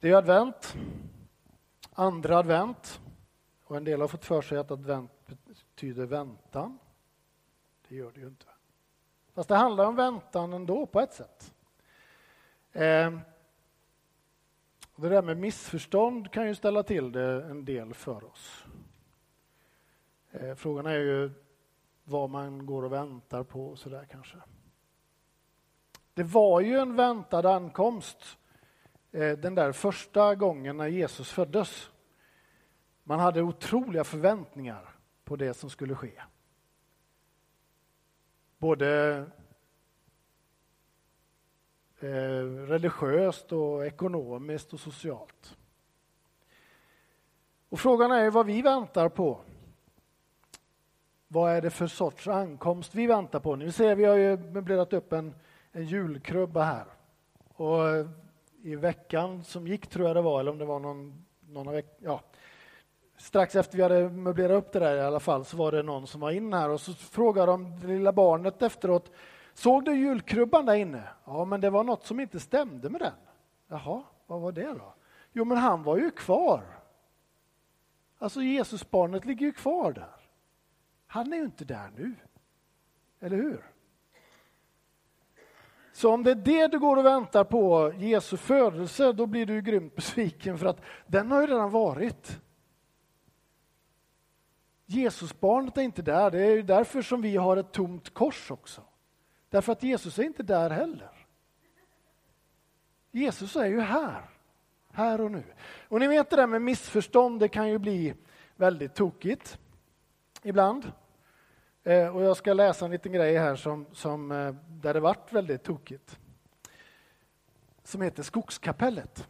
Det är advent, andra advent. Och en del har fått för sig att advent betyder väntan. Det gör det ju inte. Fast det handlar om väntan ändå på ett sätt. Eh, det där med missförstånd kan ju ställa till det en del för oss. Eh, frågan är ju vad man går och väntar på och sådär kanske. Det var ju en väntad ankomst Eh, den där första gången när Jesus föddes. Man hade otroliga förväntningar på det som skulle ske. Både eh, religiöst och ekonomiskt och socialt. Och frågan är vad vi väntar på. Vad är det för sorts ankomst vi väntar på? Nu ser vi har ju möblerat upp en, en julkrubba här. Och i veckan som gick tror jag det var, eller om det var någon, någon veck, ja, strax efter vi hade möblerat upp det där i alla fall så var det någon som var inne här och så frågade de det lilla barnet efteråt Såg du julkrubban där inne? Ja, men det var något som inte stämde med den. Jaha, vad var det då? Jo, men han var ju kvar. Alltså Jesusbarnet ligger ju kvar där. Han är ju inte där nu. Eller hur? Så om det är det du går och väntar på, Jesu födelse, då blir du grymt besviken för att den har ju redan varit. Jesusbarnet är inte där, det är därför som vi har ett tomt kors också. Därför att Jesus är inte där heller. Jesus är ju här, här och nu. Och ni vet det där med missförstånd, det kan ju bli väldigt tokigt ibland. Eh, och jag ska läsa en liten grej här som, som, eh, där det vart väldigt tokigt. Som heter Skogskapellet.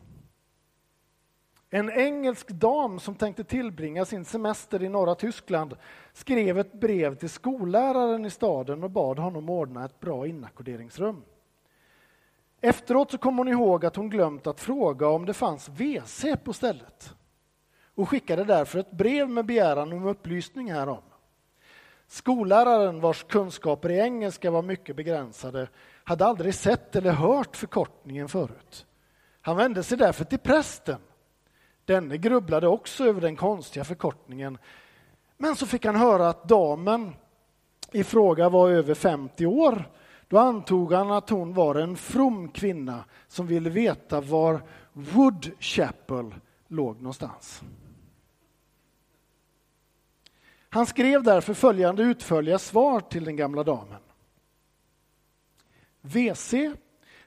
En engelsk dam som tänkte tillbringa sin semester i norra Tyskland skrev ett brev till skolläraren i staden och bad honom ordna ett bra inackorderingsrum. Efteråt så kom hon ihåg att hon glömt att fråga om det fanns WC på stället och skickade därför ett brev med begäran om upplysning härom. Skolläraren, vars kunskaper i engelska var mycket begränsade, hade aldrig sett eller hört förkortningen förut. Han vände sig därför till prästen Denne grubblade också över den konstiga förkortningen. Men så fick han höra att damen i fråga var över 50 år. Då antog han att hon var en from kvinna som ville veta var Woodchapel låg någonstans. Han skrev därför följande utförliga svar till den gamla damen. WC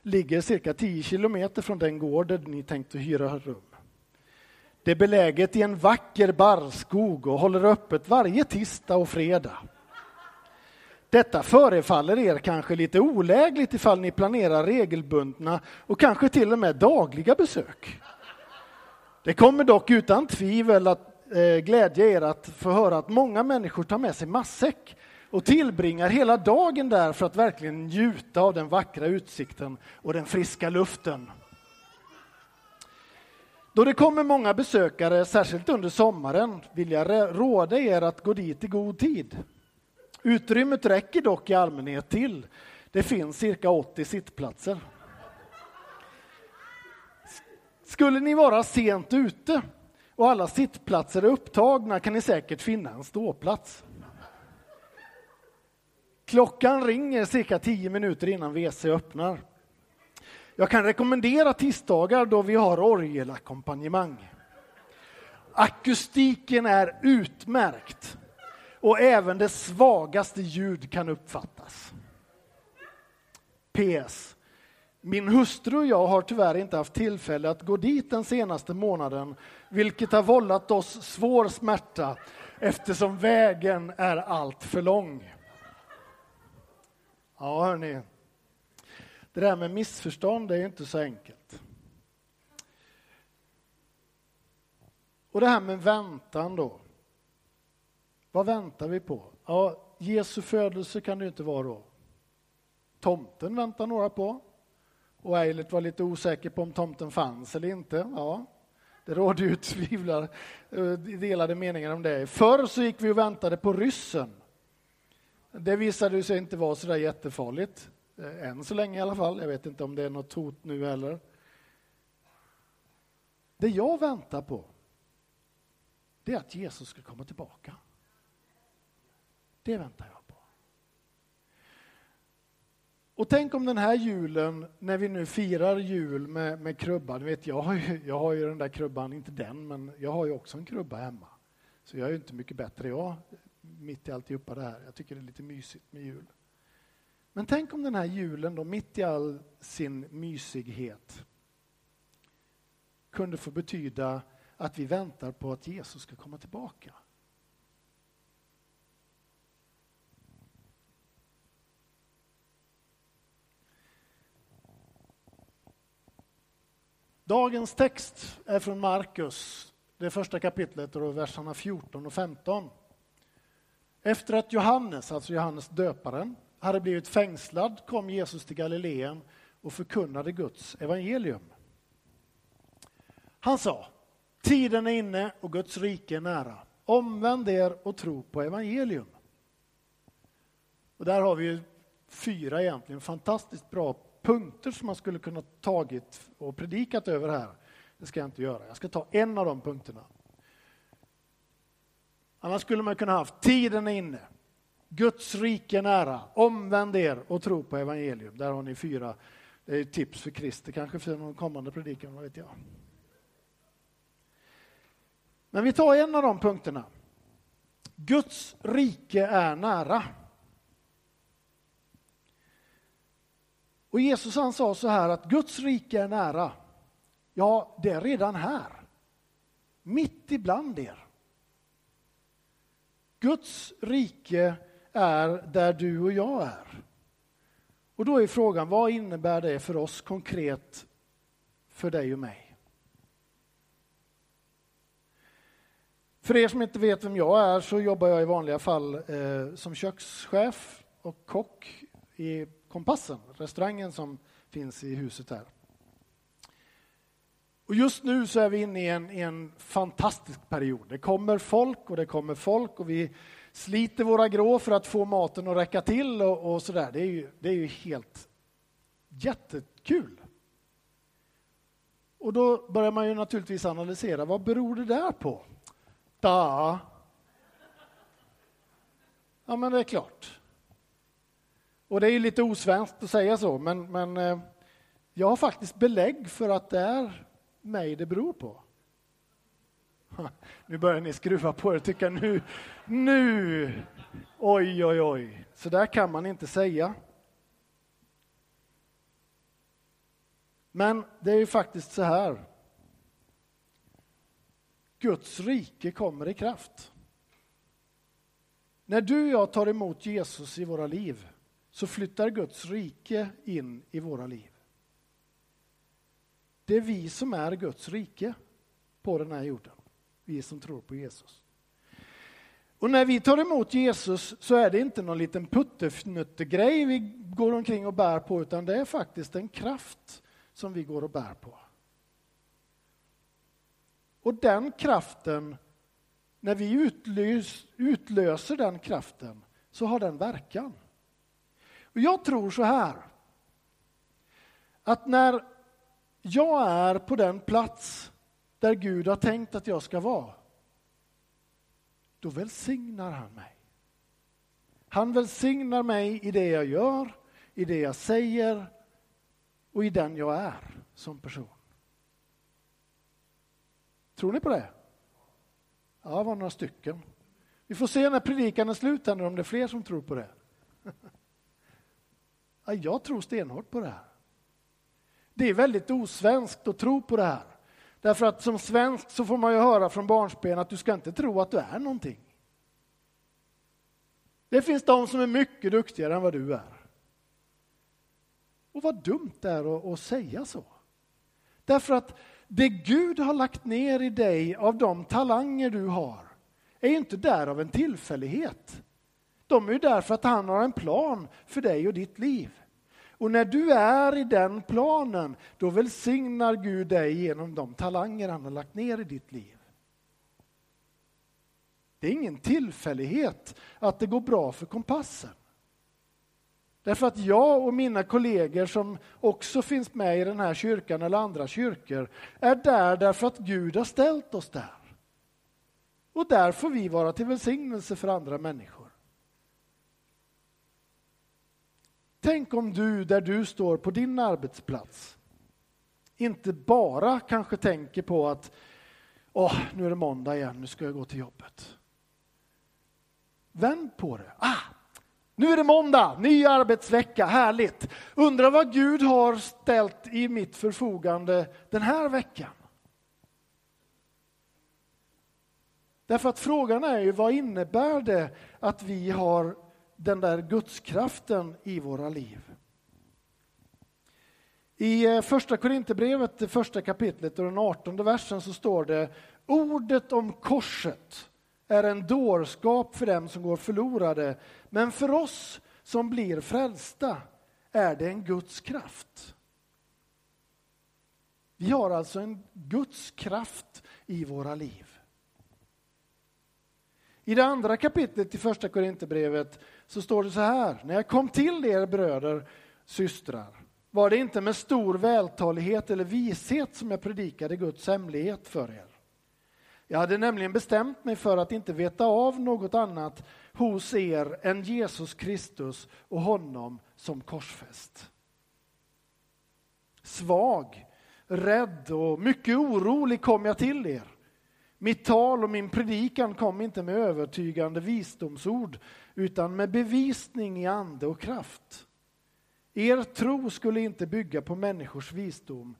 ligger cirka 10 kilometer från den gård där ni tänkte hyra rum. Det är beläget i en vacker barrskog och håller öppet varje tisdag och fredag. Detta förefaller er kanske lite olägligt ifall ni planerar regelbundna och kanske till och med dagliga besök. Det kommer dock utan tvivel att Eh, glädje glädja er att få höra att många människor tar med sig matsäck och tillbringar hela dagen där för att verkligen njuta av den vackra utsikten och den friska luften. Då det kommer många besökare, särskilt under sommaren, vill jag råda er att gå dit i god tid. Utrymmet räcker dock i allmänhet till. Det finns cirka 80 sittplatser. Skulle ni vara sent ute och alla sittplatser är upptagna kan ni säkert finna en ståplats. Klockan ringer cirka tio minuter innan WC öppnar. Jag kan rekommendera tisdagar då vi har orgelackompanjemang. Akustiken är utmärkt och även det svagaste ljud kan uppfattas. PS. Min hustru och jag har tyvärr inte haft tillfälle att gå dit den senaste månaden, vilket har vållat oss svår smärta eftersom vägen är allt för lång. Ja, hörni. Det där med missförstånd är inte så enkelt. Och det här med väntan då. Vad väntar vi på? Ja, Jesu födelse kan det ju inte vara då. Tomten väntar några på. Och Eilert var lite osäker på om tomten fanns eller inte. Ja, det råder ju tvivlar, eh, delade meningar om det. Förr så gick vi och väntade på ryssen. Det visade sig inte vara så där jättefarligt. Eh, än så länge i alla fall. Jag vet inte om det är något hot nu heller. Det jag väntar på, det är att Jesus ska komma tillbaka. Det väntar jag på. Och tänk om den här julen, när vi nu firar jul med, med krubban, vet, jag, har ju, jag har ju den där krubban, inte den, men jag har ju också en krubba hemma. Så jag är ju inte mycket bättre jag, mitt i alltihopa det här. Jag tycker det är lite mysigt med jul. Men tänk om den här julen då, mitt i all sin mysighet, kunde få betyda att vi väntar på att Jesus ska komma tillbaka. Dagens text är från Markus, det första kapitlet, och verserna 14 och 15. Efter att Johannes, alltså Johannes döparen, hade blivit fängslad kom Jesus till Galileen och förkunnade Guds evangelium. Han sa, tiden är inne och Guds rike är nära. Omvänd er och tro på evangelium. Och där har vi ju fyra egentligen fantastiskt bra punkter som man skulle kunna tagit och predikat över här. Det ska jag inte göra. Jag ska ta en av de punkterna. Annars skulle man kunna haft tiden är inne. Guds rike är nära. Omvänd er och tro på evangelium. Där har ni fyra. Tips för Christer kanske för någon kommande predikan, vad vet jag. Men vi tar en av de punkterna. Guds rike är nära. Och Jesus han sa så här att Guds rike är nära. Ja, det är redan här. Mitt ibland er. Guds rike är där du och jag är. Och då är frågan, vad innebär det för oss konkret för dig och mig? För er som inte vet vem jag är så jobbar jag i vanliga fall eh, som kökschef och kock i Kompassen, restaurangen som finns i huset här. Och just nu så är vi inne i en, i en fantastisk period. Det kommer folk och det kommer folk och vi sliter våra grå för att få maten att räcka till och, och sådär. Det är, ju, det är ju helt jättekul. Och då börjar man ju naturligtvis analysera, vad beror det där på? Da. Ja, men det är klart. Och det är ju lite osvenskt att säga så, men, men eh, jag har faktiskt belägg för att det är mig det beror på. Nu börjar ni skruva på er och tycka nu, nu, oj, oj, oj. Så där kan man inte säga. Men det är ju faktiskt så här. Guds rike kommer i kraft. När du och jag tar emot Jesus i våra liv så flyttar Guds rike in i våra liv. Det är vi som är Guds rike på den här jorden vi som tror på Jesus. Och när vi tar emot Jesus så är det inte någon liten puttefnuttegrej vi går omkring och bär på, utan det är faktiskt en kraft som vi går och bär på. Och den kraften, när vi utlös, utlöser den kraften, så har den verkan. Jag tror så här, att när jag är på den plats där Gud har tänkt att jag ska vara, då välsignar han mig. Han välsignar mig i det jag gör, i det jag säger och i den jag är som person. Tror ni på det? Ja, det var några stycken. Vi får se när predikan är slut om det är fler som tror på det. Ja, jag tror stenhårt på det här. Det är väldigt osvenskt att tro på det här. Därför att som svensk så får man ju höra från barnsben att du ska inte tro att du är någonting. Det finns de som är mycket duktigare än vad du är. Och vad dumt det är att, att säga så. Därför att det Gud har lagt ner i dig av de talanger du har är inte där av en tillfällighet. De är ju där för att han har en plan för dig och ditt liv. Och när du är i den planen, då välsignar Gud dig genom de talanger han har lagt ner i ditt liv. Det är ingen tillfällighet att det går bra för kompassen. Därför att jag och mina kollegor som också finns med i den här kyrkan eller andra kyrkor är där därför att Gud har ställt oss där. Och där får vi vara till välsignelse för andra människor. Tänk om du, där du står på din arbetsplats, inte bara kanske tänker på att åh, nu är det måndag igen, nu ska jag gå till jobbet. Vänd på det. Ah, nu är det måndag, ny arbetsvecka, härligt. Undrar vad Gud har ställt i mitt förfogande den här veckan. Därför att frågan är ju vad innebär det att vi har den där gudskraften i våra liv? I eh, första Korinthierbrevet, det första kapitlet och den artonde versen så står det Ordet om korset är en dårskap för dem som går förlorade, men för oss som blir frälsta är det en Guds kraft. Vi har alltså en Guds kraft i våra liv. I det andra kapitlet i första Korinthierbrevet så står det så här. När jag kom till er bröder, systrar, var det inte med stor vältalighet eller vishet som jag predikade Guds hemlighet för er. Jag hade nämligen bestämt mig för att inte veta av något annat hos er än Jesus Kristus och honom som korsfäst. Svag, rädd och mycket orolig kom jag till er. Mitt tal och min predikan kom inte med övertygande visdomsord utan med bevisning i ande och kraft. Er tro skulle inte bygga på människors visdom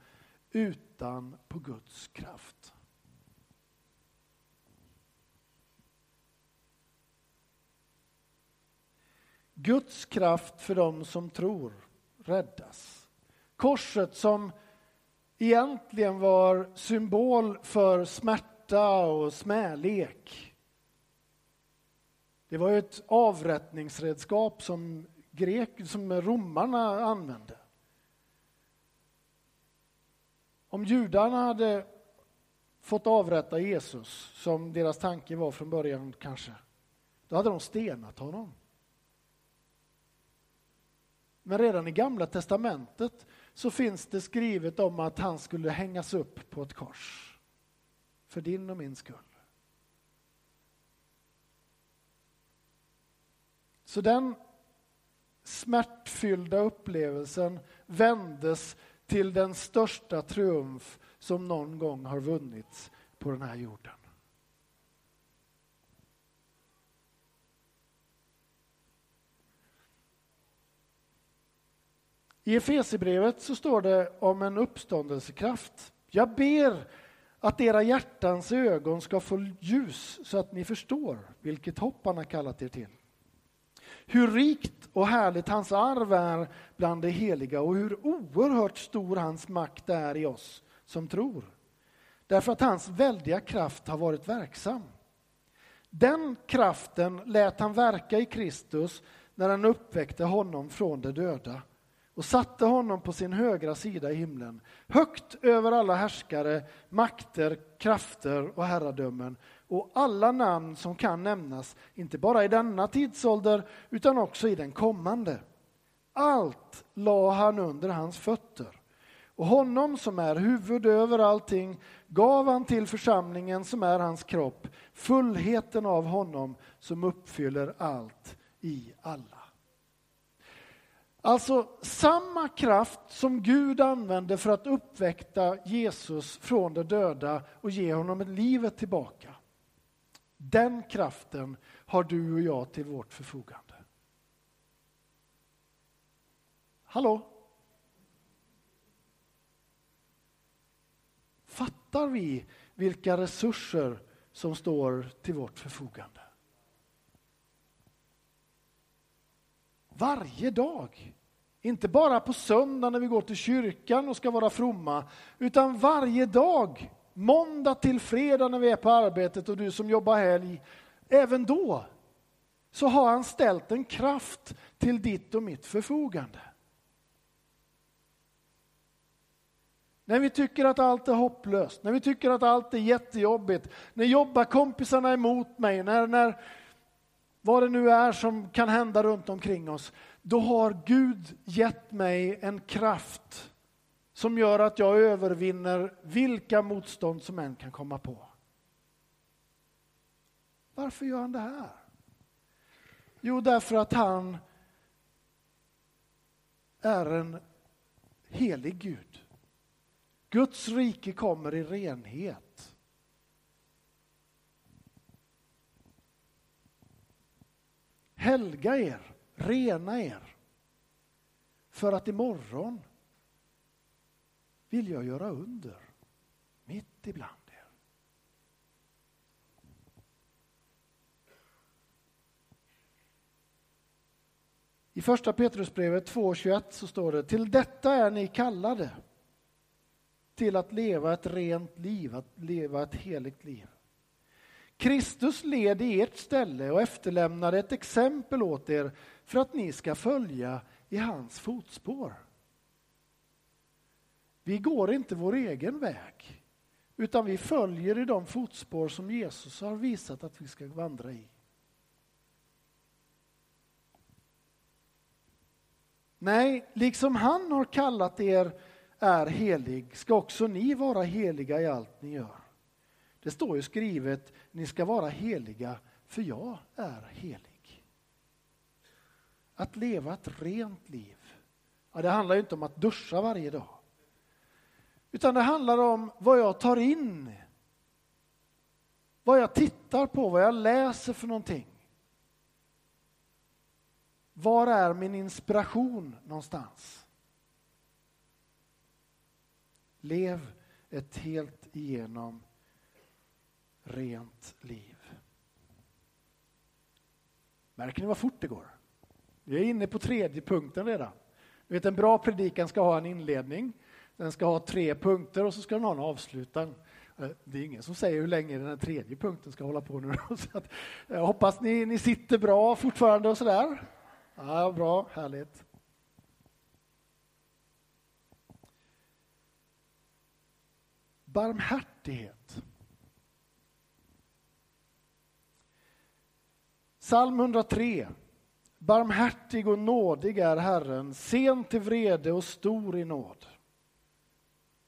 utan på Guds kraft. Guds kraft för dem som tror räddas. Korset som egentligen var symbol för smärta och smälek. Det var ett avrättningsredskap som, grek, som romarna använde. Om judarna hade fått avrätta Jesus, som deras tanke var från början kanske, då hade de stenat honom. Men redan i Gamla testamentet så finns det skrivet om att han skulle hängas upp på ett kors. För din och min skull. Så den smärtfyllda upplevelsen vändes till den största triumf som någon gång har vunnits på den här jorden. I Efesierbrevet så står det om en uppståndelsekraft. Jag ber att era hjärtans ögon ska få ljus så att ni förstår vilket hopp han har kallat er till. Hur rikt och härligt hans arv är bland de heliga och hur oerhört stor hans makt är i oss som tror. Därför att hans väldiga kraft har varit verksam. Den kraften lät han verka i Kristus när han uppväckte honom från de döda och satte honom på sin högra sida i himlen, högt över alla härskare, makter, krafter och herradömen och alla namn som kan nämnas, inte bara i denna tidsålder utan också i den kommande. Allt la han under hans fötter. Och honom som är huvud över allting gav han till församlingen som är hans kropp, fullheten av honom som uppfyller allt i alla. Alltså samma kraft som Gud använde för att uppväcka Jesus från de döda och ge honom livet tillbaka. Den kraften har du och jag till vårt förfogande. Hallå? Fattar vi vilka resurser som står till vårt förfogande? Varje dag. Inte bara på söndag när vi går till kyrkan och ska vara fromma, utan varje dag. Måndag till fredag när vi är på arbetet och du som jobbar helg, även då så har han ställt en kraft till ditt och mitt förfogande. När vi tycker att allt är hopplöst, när vi tycker att allt är jättejobbigt, när jobbarkompisarna är emot mig, när, när vad det nu är som kan hända runt omkring oss, då har Gud gett mig en kraft som gör att jag övervinner vilka motstånd som än kan komma på. Varför gör han det här? Jo, därför att han är en helig Gud. Guds rike kommer i renhet. Helga er, rena er, för att imorgon vill jag göra under mitt ibland er. I första Petrusbrevet 2.21 så står det Till detta är ni kallade till att leva ett rent liv, att leva ett heligt liv. Kristus led i ert ställe och efterlämnade ett exempel åt er för att ni ska följa i hans fotspår. Vi går inte vår egen väg, utan vi följer i de fotspår som Jesus har visat att vi ska vandra i. Nej, liksom han har kallat er är helig ska också ni vara heliga i allt ni gör. Det står ju skrivet, ni ska vara heliga för jag är helig. Att leva ett rent liv, ja, det handlar ju inte om att duscha varje dag. Utan det handlar om vad jag tar in. Vad jag tittar på, vad jag läser för någonting. Var är min inspiration någonstans? Lev ett helt igenom rent liv. Märker ni vad fort det går? Vi är inne på tredje punkten redan. Du vet, en bra predikan ska ha en inledning, den ska ha tre punkter och så ska den ha en avslutan. Eh, det är ingen som säger hur länge den här tredje punkten ska hålla på nu. Så att, eh, jag hoppas ni, ni sitter bra fortfarande och sådär. Ja, bra, härligt. Barmhärtighet. Psalm 103. Barmhärtig och nådig är Herren, sen till vrede och stor i nåd.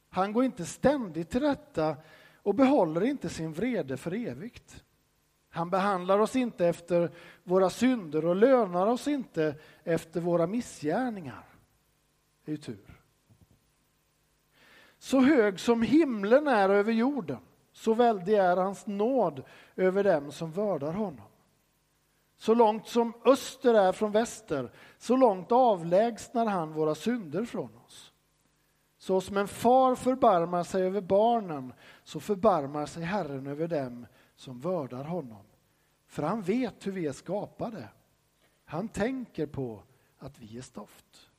Han går inte ständigt till rätta och behåller inte sin vrede för evigt. Han behandlar oss inte efter våra synder och lönar oss inte efter våra missgärningar. Det är ju tur. Så hög som himlen är över jorden, så väldig är hans nåd över dem som vördar honom. Så långt som öster är från väster, så långt avlägsnar han våra synder från oss. Så som en far förbarmar sig över barnen, så förbarmar sig Herren över dem som vördar honom. För han vet hur vi är skapade. Han tänker på att vi är stoft.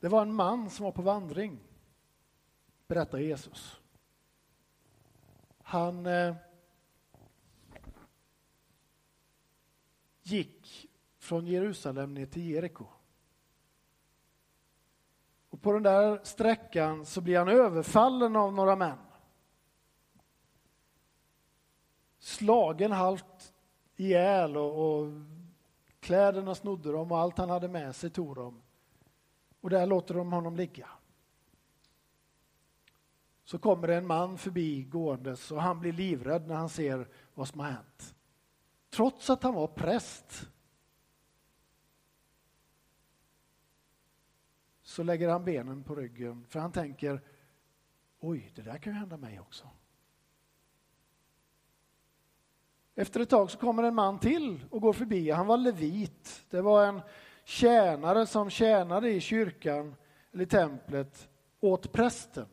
Det var en man som var på vandring, berättar Jesus. Han eh, gick från Jerusalem ner till Jeriko. Och på den där sträckan så blir han överfallen av några män. Slagen halvt ihjäl och, och kläderna snodde de och allt han hade med sig tog de. Och där låter de honom ligga. Så kommer det en man förbi gåendes och han blir livrädd när han ser vad som har hänt. Trots att han var präst så lägger han benen på ryggen för han tänker oj, det där kan ju hända mig också. Efter ett tag så kommer en man till och går förbi. Han var levit. Det var en tjänare som tjänade i kyrkan eller i templet åt prästen.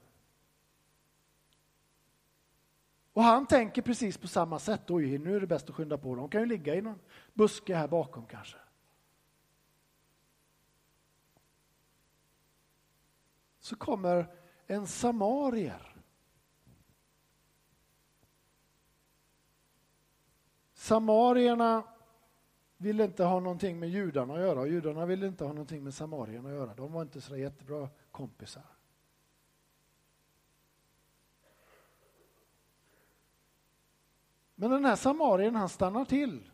Och han tänker precis på samma sätt. Oj, nu är det bäst att skynda på. De kan ju ligga i någon buske här bakom kanske. Så kommer en samarier. Samarierna ville inte ha någonting med judarna att göra och judarna ville inte ha någonting med samarierna att göra. De var inte så jättebra kompisar. Men den här samarien han stannar till,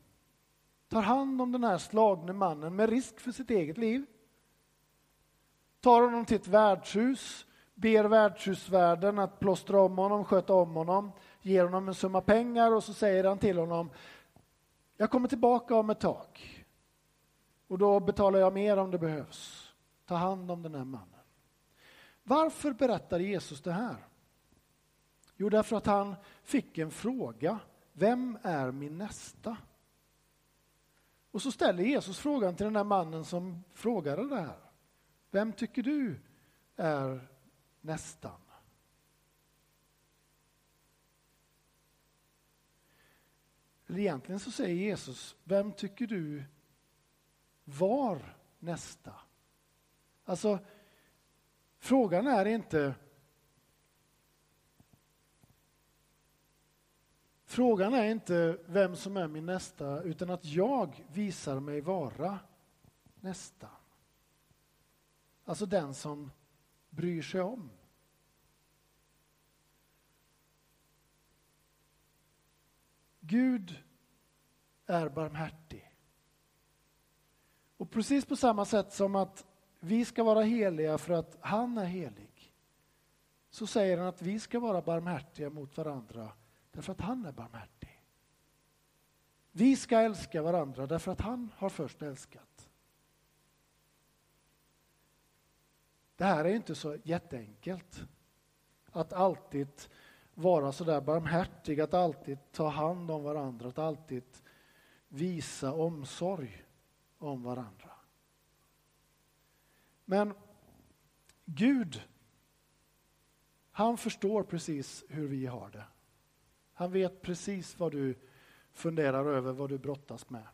tar hand om den här slagne mannen med risk för sitt eget liv. Tar honom till ett värdshus, ber värdshusvärden att plåstra om honom, sköta om honom, ger honom en summa pengar och så säger han till honom jag kommer tillbaka om ett tag och då betalar jag mer om det behövs. Ta hand om den här mannen. Varför berättar Jesus det här? Jo, därför att han fick en fråga. Vem är min nästa? Och så ställer Jesus frågan till den där mannen som frågade det här. Vem tycker du är nästan? Egentligen så säger Jesus, vem tycker du var nästa? Alltså, frågan är inte Frågan är inte vem som är min nästa, utan att jag visar mig vara nästa. Alltså den som bryr sig om. Gud är barmhärtig. Och precis på samma sätt som att vi ska vara heliga för att han är helig, så säger han att vi ska vara barmhärtiga mot varandra därför att han är barmhärtig. Vi ska älska varandra därför att han har först älskat. Det här är inte så jätteenkelt. Att alltid vara så där barmhärtig, att alltid ta hand om varandra, att alltid visa omsorg om varandra. Men Gud, han förstår precis hur vi har det. Han vet precis vad du funderar över, vad du brottas med.